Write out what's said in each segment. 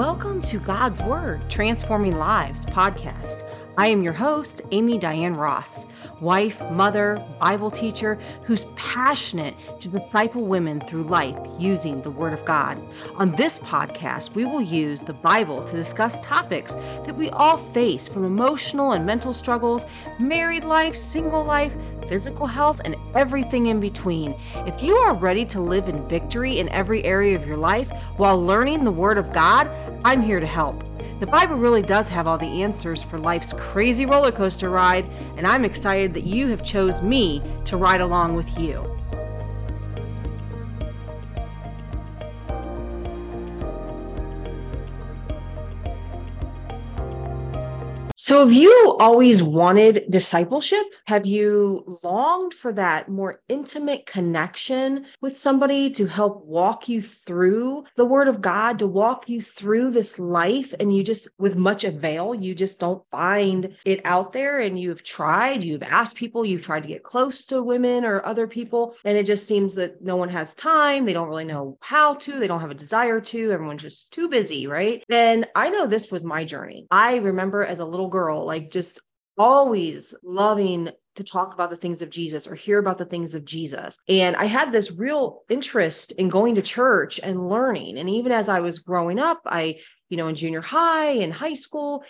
Welcome to God's Word Transforming Lives podcast. I am your host, Amy Diane Ross, wife, mother, Bible teacher who's passionate to disciple women through life using the Word of God. On this podcast, we will use the Bible to discuss topics that we all face from emotional and mental struggles, married life, single life, physical health, and everything in between. If you are ready to live in victory in every area of your life while learning the Word of God, I'm here to help. The Bible really does have all the answers for life's crazy roller coaster ride, and I'm excited that you have chose me to ride along with you. So, have you always wanted discipleship? Have you longed for that more intimate connection with somebody to help walk you through the Word of God, to walk you through this life? And you just, with much avail, you just don't find it out there. And you've tried, you've asked people, you've tried to get close to women or other people. And it just seems that no one has time. They don't really know how to, they don't have a desire to. Everyone's just too busy, right? And I know this was my journey. I remember as a little girl, girl, like just always loving to talk about the things of Jesus or hear about the things of Jesus. And I had this real interest in going to church and learning. And even as I was growing up, I, you know, in junior high and high school,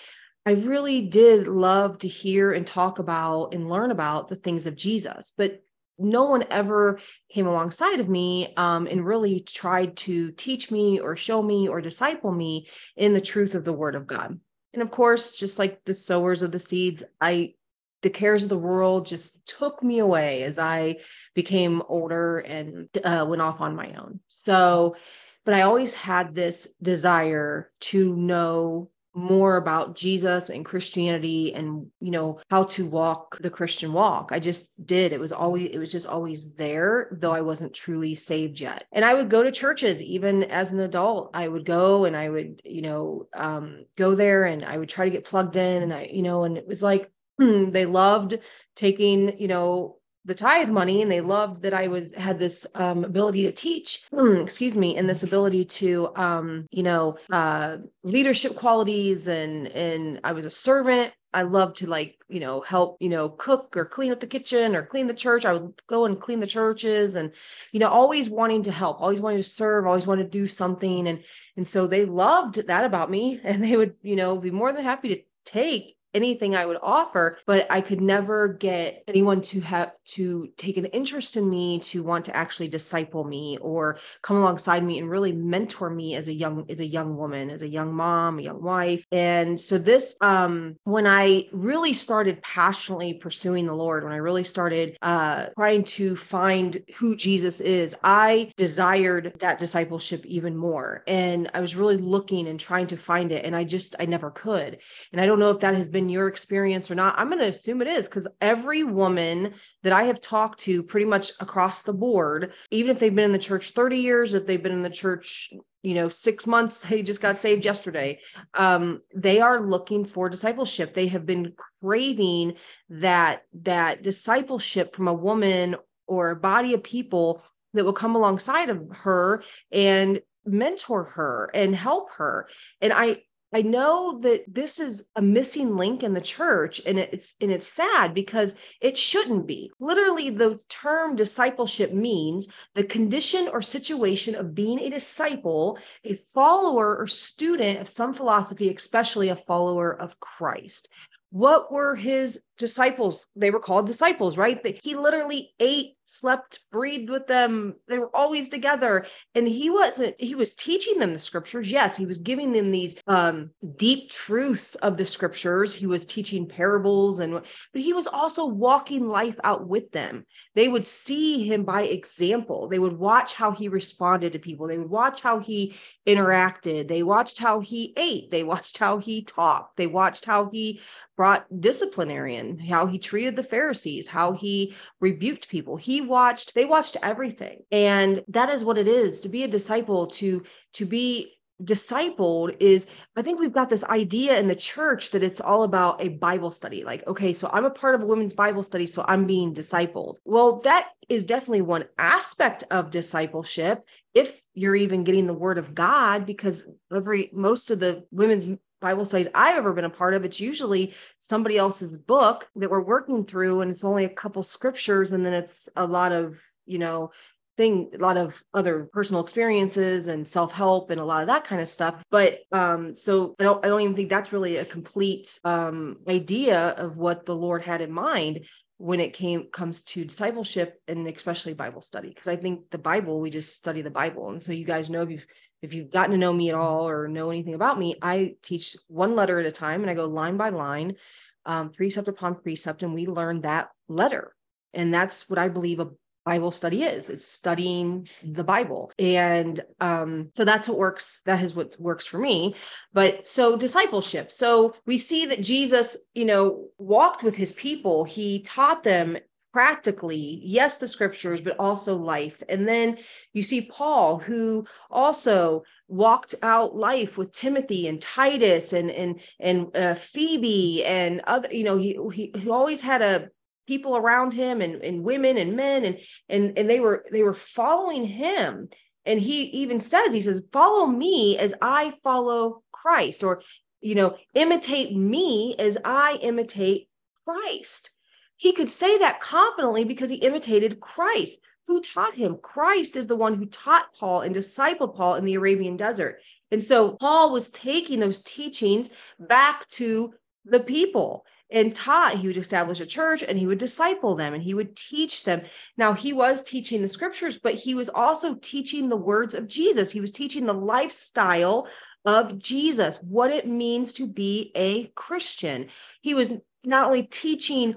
I really did love to hear and talk about and learn about the things of Jesus. But no one ever came alongside of me um, and really tried to teach me or show me or disciple me in the truth of the word of God. And of course, just like the sowers of the seeds, I the cares of the world just took me away as I became older and uh, went off on my own. So, but I always had this desire to know more about Jesus and Christianity and you know how to walk the Christian walk. I just did. It was always it was just always there though I wasn't truly saved yet. And I would go to churches even as an adult. I would go and I would, you know, um go there and I would try to get plugged in and I, you know, and it was like they loved taking, you know, the tithe money and they loved that I was had this um, ability to teach, excuse me, and this ability to um, you know, uh, leadership qualities and and I was a servant. I love to like, you know, help, you know, cook or clean up the kitchen or clean the church. I would go and clean the churches and, you know, always wanting to help, always wanting to serve, always wanting to do something. And and so they loved that about me and they would, you know, be more than happy to take anything I would offer, but I could never get anyone to have to take an interest in me, to want to actually disciple me or come alongside me and really mentor me as a young as a young woman, as a young mom, a young wife. And so this um when I really started passionately pursuing the Lord, when I really started uh trying to find who Jesus is, I desired that discipleship even more. And I was really looking and trying to find it and I just I never could. And I don't know if that has been been your experience or not. I'm going to assume it is because every woman that I have talked to pretty much across the board, even if they've been in the church 30 years, if they've been in the church, you know, six months, they just got saved yesterday, um, they are looking for discipleship. They have been craving that that discipleship from a woman or a body of people that will come alongside of her and mentor her and help her and i I know that this is a missing link in the church and it's and it's sad because it shouldn't be. Literally the term discipleship means the condition or situation of being a disciple, a follower or student of some philosophy, especially a follower of Christ. What were his disciples? They were called disciples, right? He literally ate slept, breathed with them. They were always together. And he wasn't, he was teaching them the scriptures. Yes, he was giving them these um, deep truths of the scriptures. He was teaching parables and, but he was also walking life out with them. They would see him by example. They would watch how he responded to people. They would watch how he interacted. They watched how he ate. They watched how he talked. They watched how he brought disciplinarian, how he treated the Pharisees, how he rebuked people. He watched they watched everything. And that is what it is to be a disciple to to be discipled is i think we've got this idea in the church that it's all about a bible study. Like okay so i'm a part of a women's bible study so i'm being discipled. Well that is definitely one aspect of discipleship if you're even getting the word of God, because every most of the women's Bible studies I've ever been a part of, it's usually somebody else's book that we're working through, and it's only a couple scriptures, and then it's a lot of, you know, thing, a lot of other personal experiences and self-help and a lot of that kind of stuff. But um, so I don't I don't even think that's really a complete um idea of what the Lord had in mind when it came comes to discipleship and especially Bible study. Because I think the Bible, we just study the Bible. And so you guys know if you've if you've gotten to know me at all or know anything about me, I teach one letter at a time and I go line by line, um, precept upon precept, and we learn that letter. And that's what I believe a Bible study is. It's studying the Bible. And um, so that's what works. That is what works for me. But so discipleship. So we see that Jesus, you know, walked with his people. He taught them practically, yes, the scriptures, but also life. And then you see Paul, who also walked out life with Timothy and Titus and and and uh, Phoebe and other. You know, he, he he always had a people around him and, and women and men and and and they were they were following him and he even says he says follow me as i follow christ or you know imitate me as i imitate christ he could say that confidently because he imitated christ who taught him. Christ is the one who taught paul and discipled paul in the arabian desert. And so paul was taking those teachings back to the people and taught. He would establish a church and he would disciple them and he would teach them. Now he was teaching the scriptures but he was also teaching the words of jesus. He was teaching the lifestyle of jesus what it means to be a christian. He was not only teaching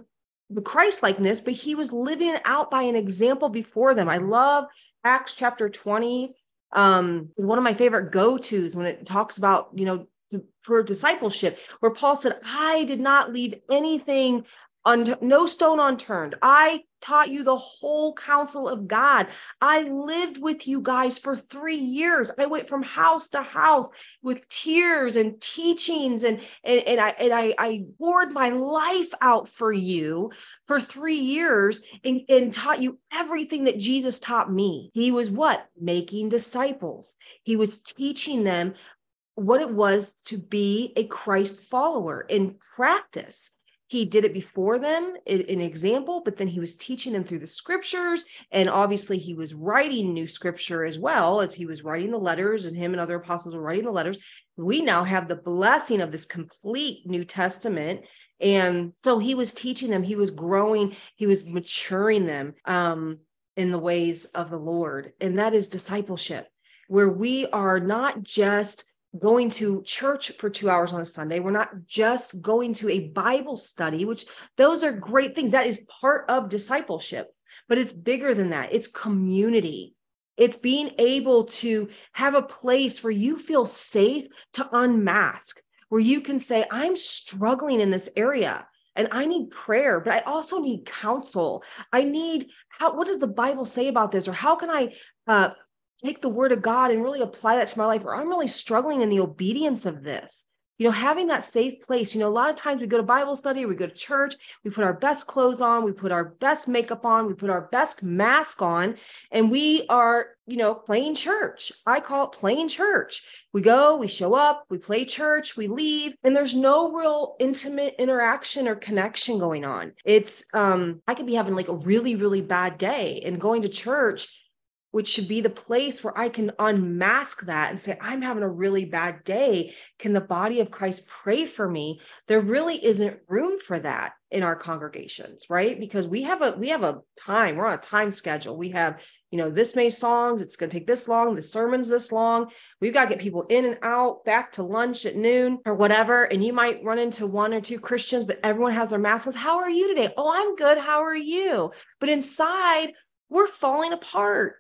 the christ likeness but he was living out by an example before them i love acts chapter 20 um one of my favorite go-to's when it talks about you know for discipleship, where Paul said, I did not leave anything, un- no stone unturned. I taught you the whole counsel of God. I lived with you guys for three years. I went from house to house with tears and teachings, and and, and I and I, I poured my life out for you for three years and, and taught you everything that Jesus taught me. He was what? Making disciples. He was teaching them what it was to be a Christ follower in practice. He did it before them, an example, but then he was teaching them through the scriptures. And obviously, he was writing new scripture as well as he was writing the letters, and him and other apostles were writing the letters. We now have the blessing of this complete New Testament. And so he was teaching them, he was growing, he was maturing them um, in the ways of the Lord. And that is discipleship, where we are not just going to church for two hours on a Sunday. We're not just going to a Bible study, which those are great things. That is part of discipleship, but it's bigger than that. It's community. It's being able to have a place where you feel safe to unmask, where you can say, I'm struggling in this area and I need prayer, but I also need counsel. I need how, what does the Bible say about this? Or how can I uh, take the word of God and really apply that to my life, or I'm really struggling in the obedience of this. You know, having that safe place. You know, a lot of times we go to Bible study, we go to church, we put our best clothes on, we put our best makeup on, we put our best mask on, and we are, you know, playing church. I call it playing church. We go, we show up, we play church, we leave, and there's no real intimate interaction or connection going on. It's, um, I could be having like a really, really bad day and going to church which should be the place where I can unmask that and say, I'm having a really bad day. Can the body of Christ pray for me? There really isn't room for that in our congregations, right? Because we have a we have a time, we're on a time schedule. We have, you know, this many songs, it's gonna take this long, the sermon's this long. We've got to get people in and out, back to lunch at noon or whatever. And you might run into one or two Christians, but everyone has their masks. How are you today? Oh, I'm good. How are you? But inside, we're falling apart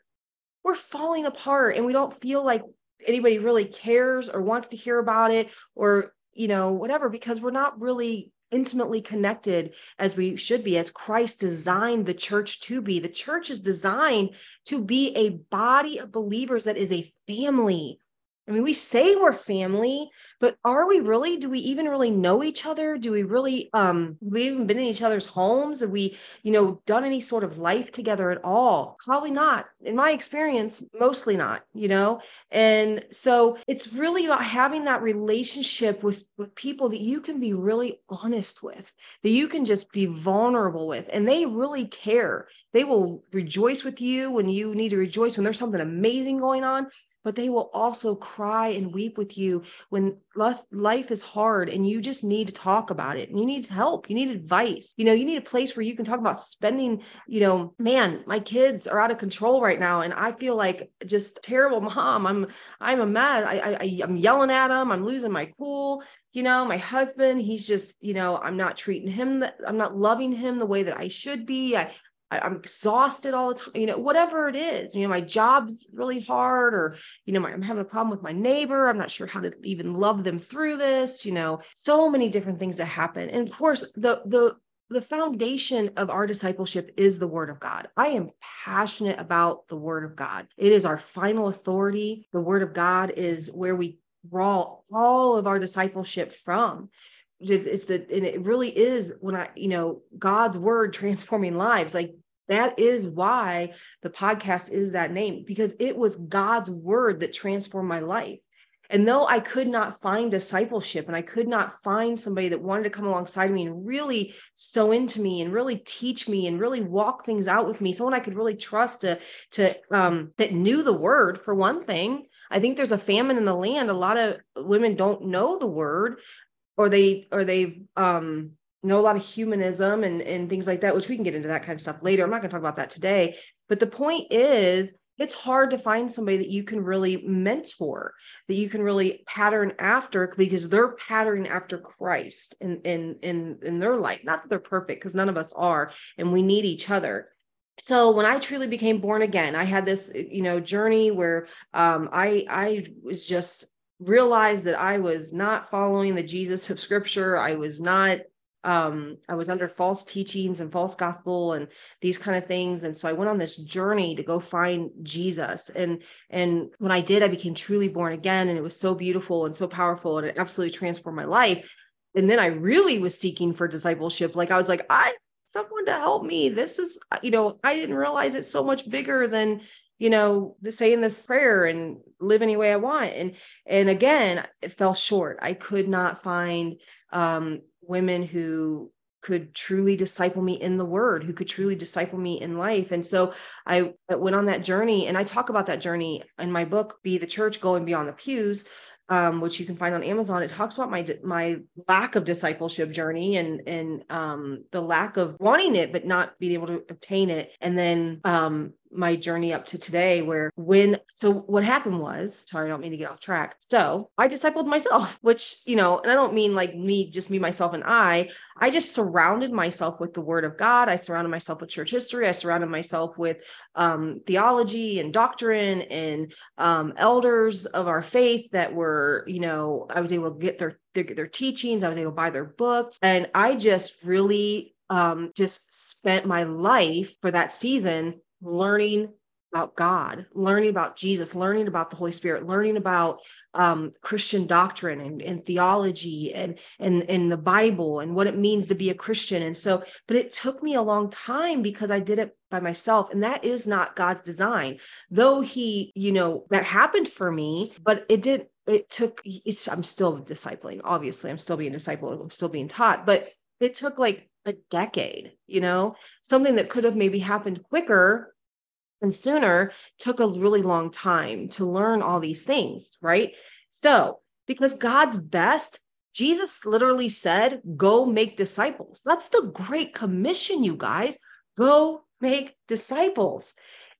we're falling apart and we don't feel like anybody really cares or wants to hear about it or you know whatever because we're not really intimately connected as we should be as Christ designed the church to be. The church is designed to be a body of believers that is a family I mean, we say we're family, but are we really? Do we even really know each other? Do we really um we even been in each other's homes? Have we, you know, done any sort of life together at all? Probably not. In my experience, mostly not, you know? And so it's really about having that relationship with, with people that you can be really honest with, that you can just be vulnerable with, and they really care. They will rejoice with you when you need to rejoice when there's something amazing going on but they will also cry and weep with you when life is hard and you just need to talk about it. And you need help. You need advice. You know you need a place where you can talk about spending you know man my kids are out of control right now and i feel like just terrible mom. I'm i'm a mess. I, I i'm yelling at them i'm losing my cool. You know my husband he's just you know i'm not treating him i'm not loving him the way that i should be. I I, am exhausted all the time, you know, whatever it is, you know, my job's really hard, or, you know, my, I'm having a problem with my neighbor. I'm not sure how to even love them through this, you know, so many different things that happen. And of course, the, the, the foundation of our discipleship is the word of God. I am passionate about the word of God. It is our final authority. The word of God is where we draw all of our discipleship from it's the and it really is when i you know god's word transforming lives like that is why the podcast is that name because it was God's word that transformed my life. And though I could not find discipleship and I could not find somebody that wanted to come alongside me and really sow into me and really teach me and really walk things out with me, someone I could really trust to, to um, that knew the word for one thing. I think there's a famine in the land. A lot of women don't know the word or they or they um know a lot of humanism and, and things like that, which we can get into that kind of stuff later. I'm not going to talk about that today. But the point is, it's hard to find somebody that you can really mentor, that you can really pattern after because they're patterning after Christ in in in, in their life. Not that they're perfect, because none of us are, and we need each other. So when I truly became born again, I had this, you know, journey where um, I I was just realized that I was not following the Jesus of Scripture. I was not um, I was under false teachings and false gospel and these kind of things. And so I went on this journey to go find Jesus. And and when I did, I became truly born again. And it was so beautiful and so powerful. And it absolutely transformed my life. And then I really was seeking for discipleship. Like I was like, I someone to help me. This is, you know, I didn't realize it's so much bigger than you know saying this prayer and live any way i want and and again it fell short i could not find um women who could truly disciple me in the word, who could truly disciple me in life. And so I went on that journey and I talk about that journey in my book, Be the Church Going Beyond the Pews, um, which you can find on Amazon. It talks about my my lack of discipleship journey and and um, the lack of wanting it but not being able to obtain it, and then um, my journey up to today where when so what happened was sorry i don't mean to get off track. So i discipled myself which you know and i don't mean like me just me myself and i. I just surrounded myself with the word of god. I surrounded myself with church history. I surrounded myself with um, theology and doctrine and um, elders of our faith that were you know i was able to get their their, their teachings. I was able to buy their books. And i just really um, just spent my life for that season learning about God, learning about Jesus, learning about the Holy Spirit, learning about um, Christian doctrine and, and theology and, and, and the Bible and what it means to be a Christian. And so, but it took me a long time because I did it by myself. And that is not God's design. Though He, you know, that happened for me, but it did, it took, it's, I'm still discipling. Obviously, I'm still being discipled, I'm still being taught, but it took like a decade, you know, something that could have maybe happened quicker and sooner took a really long time to learn all these things, right? So, because God's best, Jesus literally said, Go make disciples. That's the great commission, you guys. Go make disciples.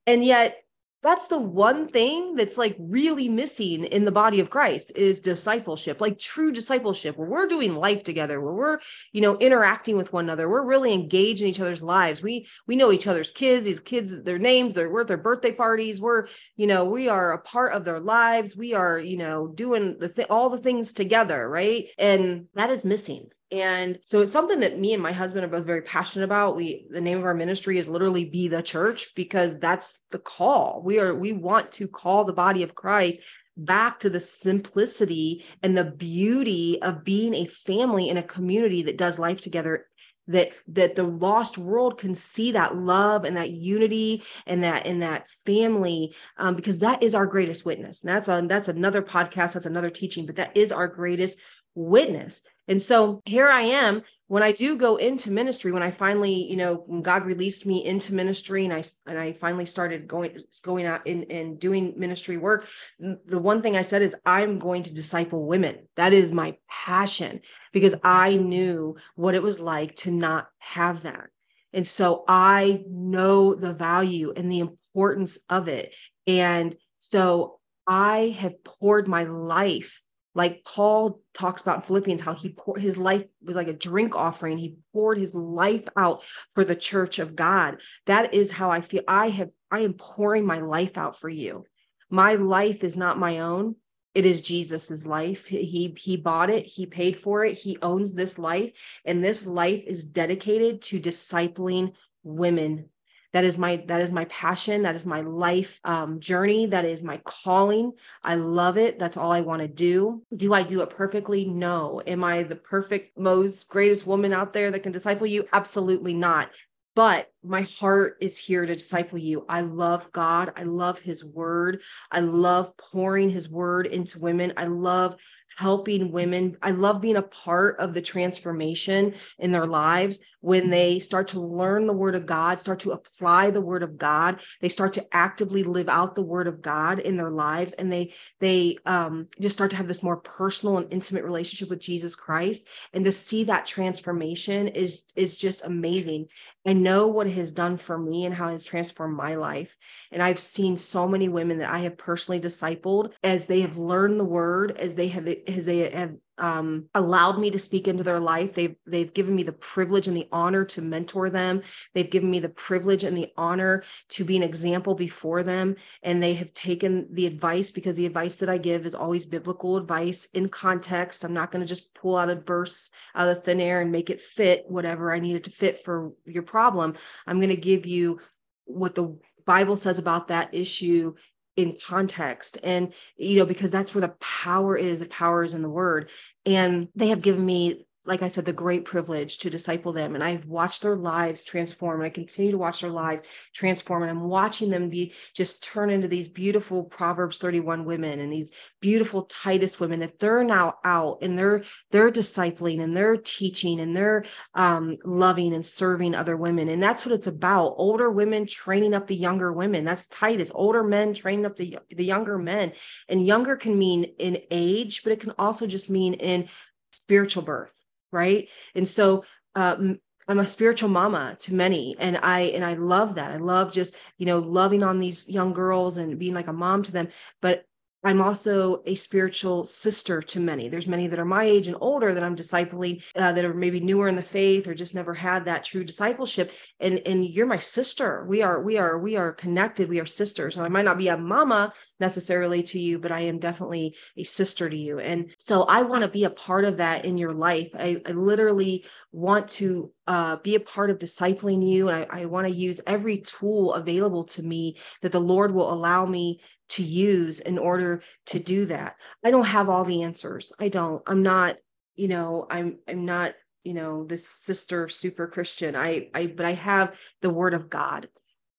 And yet, that's the one thing that's like really missing in the body of Christ is discipleship, like true discipleship, where we're doing life together, where we're, you know, interacting with one another. We're really engaged in each other's lives. We we know each other's kids, these kids, their names, their are their birthday parties. We're, you know, we are a part of their lives. We are, you know, doing the th- all the things together, right? And that is missing and so it's something that me and my husband are both very passionate about. We the name of our ministry is literally be the church because that's the call. We are we want to call the body of Christ back to the simplicity and the beauty of being a family in a community that does life together that that the lost world can see that love and that unity and that in that family um, because that is our greatest witness and that's on that's another podcast that's another teaching but that is our greatest witness and so here i am when i do go into ministry when i finally you know when god released me into ministry and i and i finally started going going out and, and doing ministry work the one thing i said is i'm going to disciple women. That is my passion because i knew what it was like to not have that. And so i know the value and the importance of it. And so i have poured my life like Paul talks about in Philippians, how he poured his life was like a drink offering. He poured his life out for the church of God. That is how I feel. I have, I am pouring my life out for you. My life is not my own. It is Jesus's life. He he bought it, he paid for it, he owns this life, and this life is dedicated to discipling women that is my that is my passion that is my life um, journey that is my calling i love it that's all i want to do do i do it perfectly no am i the perfect most greatest woman out there that can disciple you absolutely not but my heart is here to disciple you. I love God. I love his word. I love pouring his word into women. I love helping women. I love being a part of the transformation in their lives when they start to learn the word of God, start to apply the word of God, they start to actively live out the word of God in their lives and they they um, just start to have this more personal and intimate relationship with Jesus Christ and to see that transformation is is just amazing. I know what it has done for me and how it has transformed my life. And I've seen so many women that I have personally discipled as they have learned the word, as they have as they have um, allowed me to speak into their life. They've they've given me the privilege and the honor to mentor them. They've given me the privilege and the honor to be an example before them. And they have taken the advice because the advice that I give is always biblical advice in context. I'm not going to just pull out a verse out of thin air and make it fit whatever I needed to fit for your problem. I'm going to give you what the Bible says about that issue in context. And you know because that's where the power is the power is in the word. And they have given me like I said, the great privilege to disciple them. And I've watched their lives transform. And I continue to watch their lives transform. And I'm watching them be just turn into these beautiful Proverbs 31 women and these beautiful Titus women that they're now out and they're they're discipling and they're teaching and they're um, loving and serving other women. And that's what it's about. Older women training up the younger women. That's Titus. Older men training up the, the younger men. And younger can mean in age, but it can also just mean in spiritual birth right? And so um, i'm a spiritual mama to many and i and i love that. I love just you know loving on these young girls and being like a mom to them but I'm also a spiritual sister to many. There's many that are my age and older that I'm discipling uh, that are maybe newer in the faith or just never had that true discipleship. And and you're my sister. We are we are we are connected. We are sisters. And I might not be a mama necessarily to you, but I am definitely a sister to you. And so I want to be a part of that in your life. I, I literally want to uh, be a part of discipling you. And I, I want to use every tool available to me that the Lord will allow me to use in order to do that. I don't have all the answers. I don't. I'm not, you know, I'm I'm not, you know, this sister super Christian. I I but I have the word of God.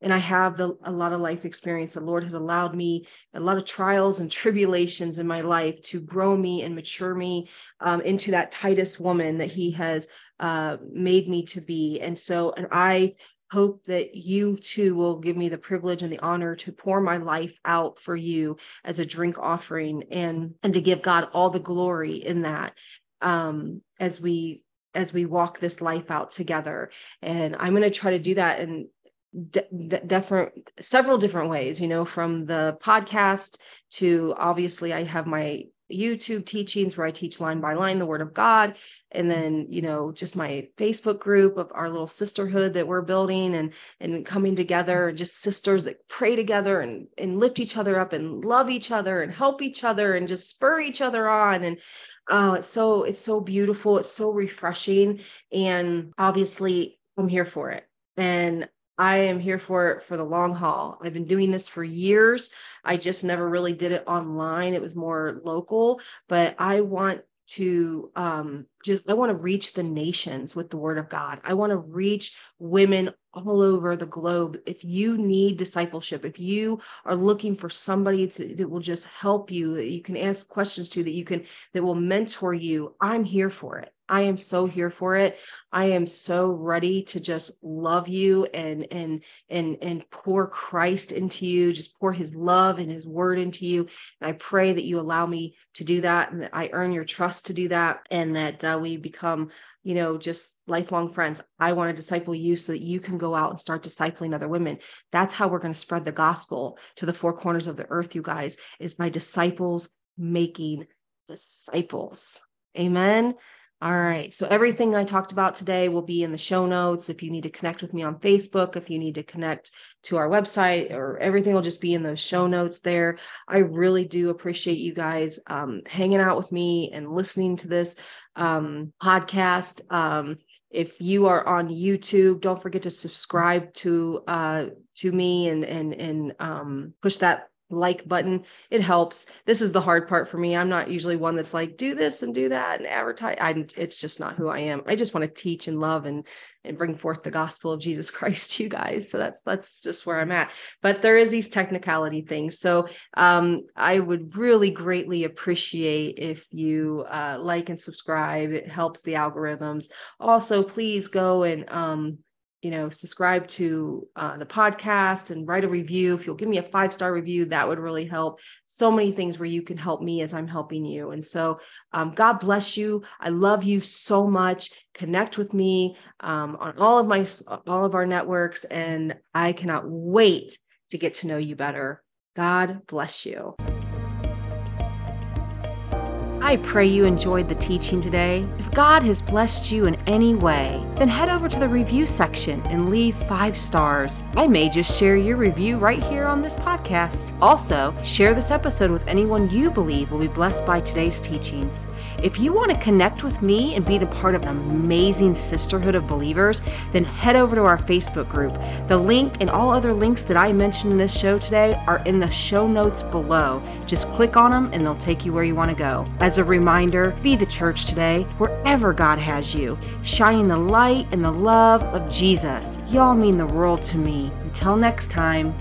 And I have the, a lot of life experience. The Lord has allowed me a lot of trials and tribulations in my life to grow me and mature me um, into that Titus woman that He has uh, made me to be. And so, and I hope that you too will give me the privilege and the honor to pour my life out for you as a drink offering and and to give God all the glory in that um, as we as we walk this life out together. And i'm going to try to do that in different several different ways you know from the podcast to obviously i have my youtube teachings where i teach line by line the word of god. And then you know just my facebook group of our little sisterhood that we're building and and coming together just sisters that pray together and and lift each other up and love each other and help each other and just spur each other on. And oh it's so it's so beautiful. It's so refreshing. And obviously i'm here for it. And I am here for it for the long haul. I've been doing this for years. I just never really did it online. It was more local, but I want to um just I want to reach the nations with the word of God. I want to reach women all over the globe. If you need discipleship, if you are looking for somebody to, that will just help you, that you can ask questions to, that you can that will mentor you, I'm here for it. I am so here for it. I am so ready to just love you and and and and pour Christ into you, just pour his love and his word into you. And I pray that you allow me to do that and that I earn your trust to do that and that we become, you know, just lifelong friends. I want to disciple you so that you can go out and start discipling other women. That's how we're going to spread the gospel to the four corners of the earth, you guys, is by disciples making disciples. Amen. All right. So everything I talked about today will be in the show notes. If you need to connect with me on Facebook, if you need to connect to our website, or everything will just be in those show notes there. I really do appreciate you guys um, hanging out with me and listening to this um, podcast. Um, if you are on YouTube, don't forget to subscribe to uh, to me and and and um, push that like button it helps. This is the hard part for me. I'm not usually one that's like do this and do that and advertise. I'm it's just not who i am. I just want to teach and love and and bring forth the gospel of jesus christ to you guys. So that's that's just where i'm at. But there is these technicality things. So um, i would really greatly appreciate if you uh, like and subscribe. It helps the algorithms. Also please go and um, you know, subscribe to uh, the podcast and write a review. If you'll give me a five star review, that would really help. So many things where you can help me as I'm helping you. And so, um, God bless you. I love you so much. Connect with me um, on all of my all of our networks, and I cannot wait to get to know you better. God bless you. I pray you enjoyed the teaching today. If God has blessed you in any way, then head over to the review section and leave five stars. I may just share your review right here on this podcast. Also, share this episode with anyone you believe will be blessed by today's teachings. If you want to connect with me and be a part of an amazing sisterhood of believers, then head over to our Facebook group. The link and all other links that I mentioned in this show today are in the show notes below. Just click on them and they'll take you where you want to go. As a reminder, be the church today, wherever God has you, shining the light and the love of Jesus. Y'all mean the world to me. Until next time,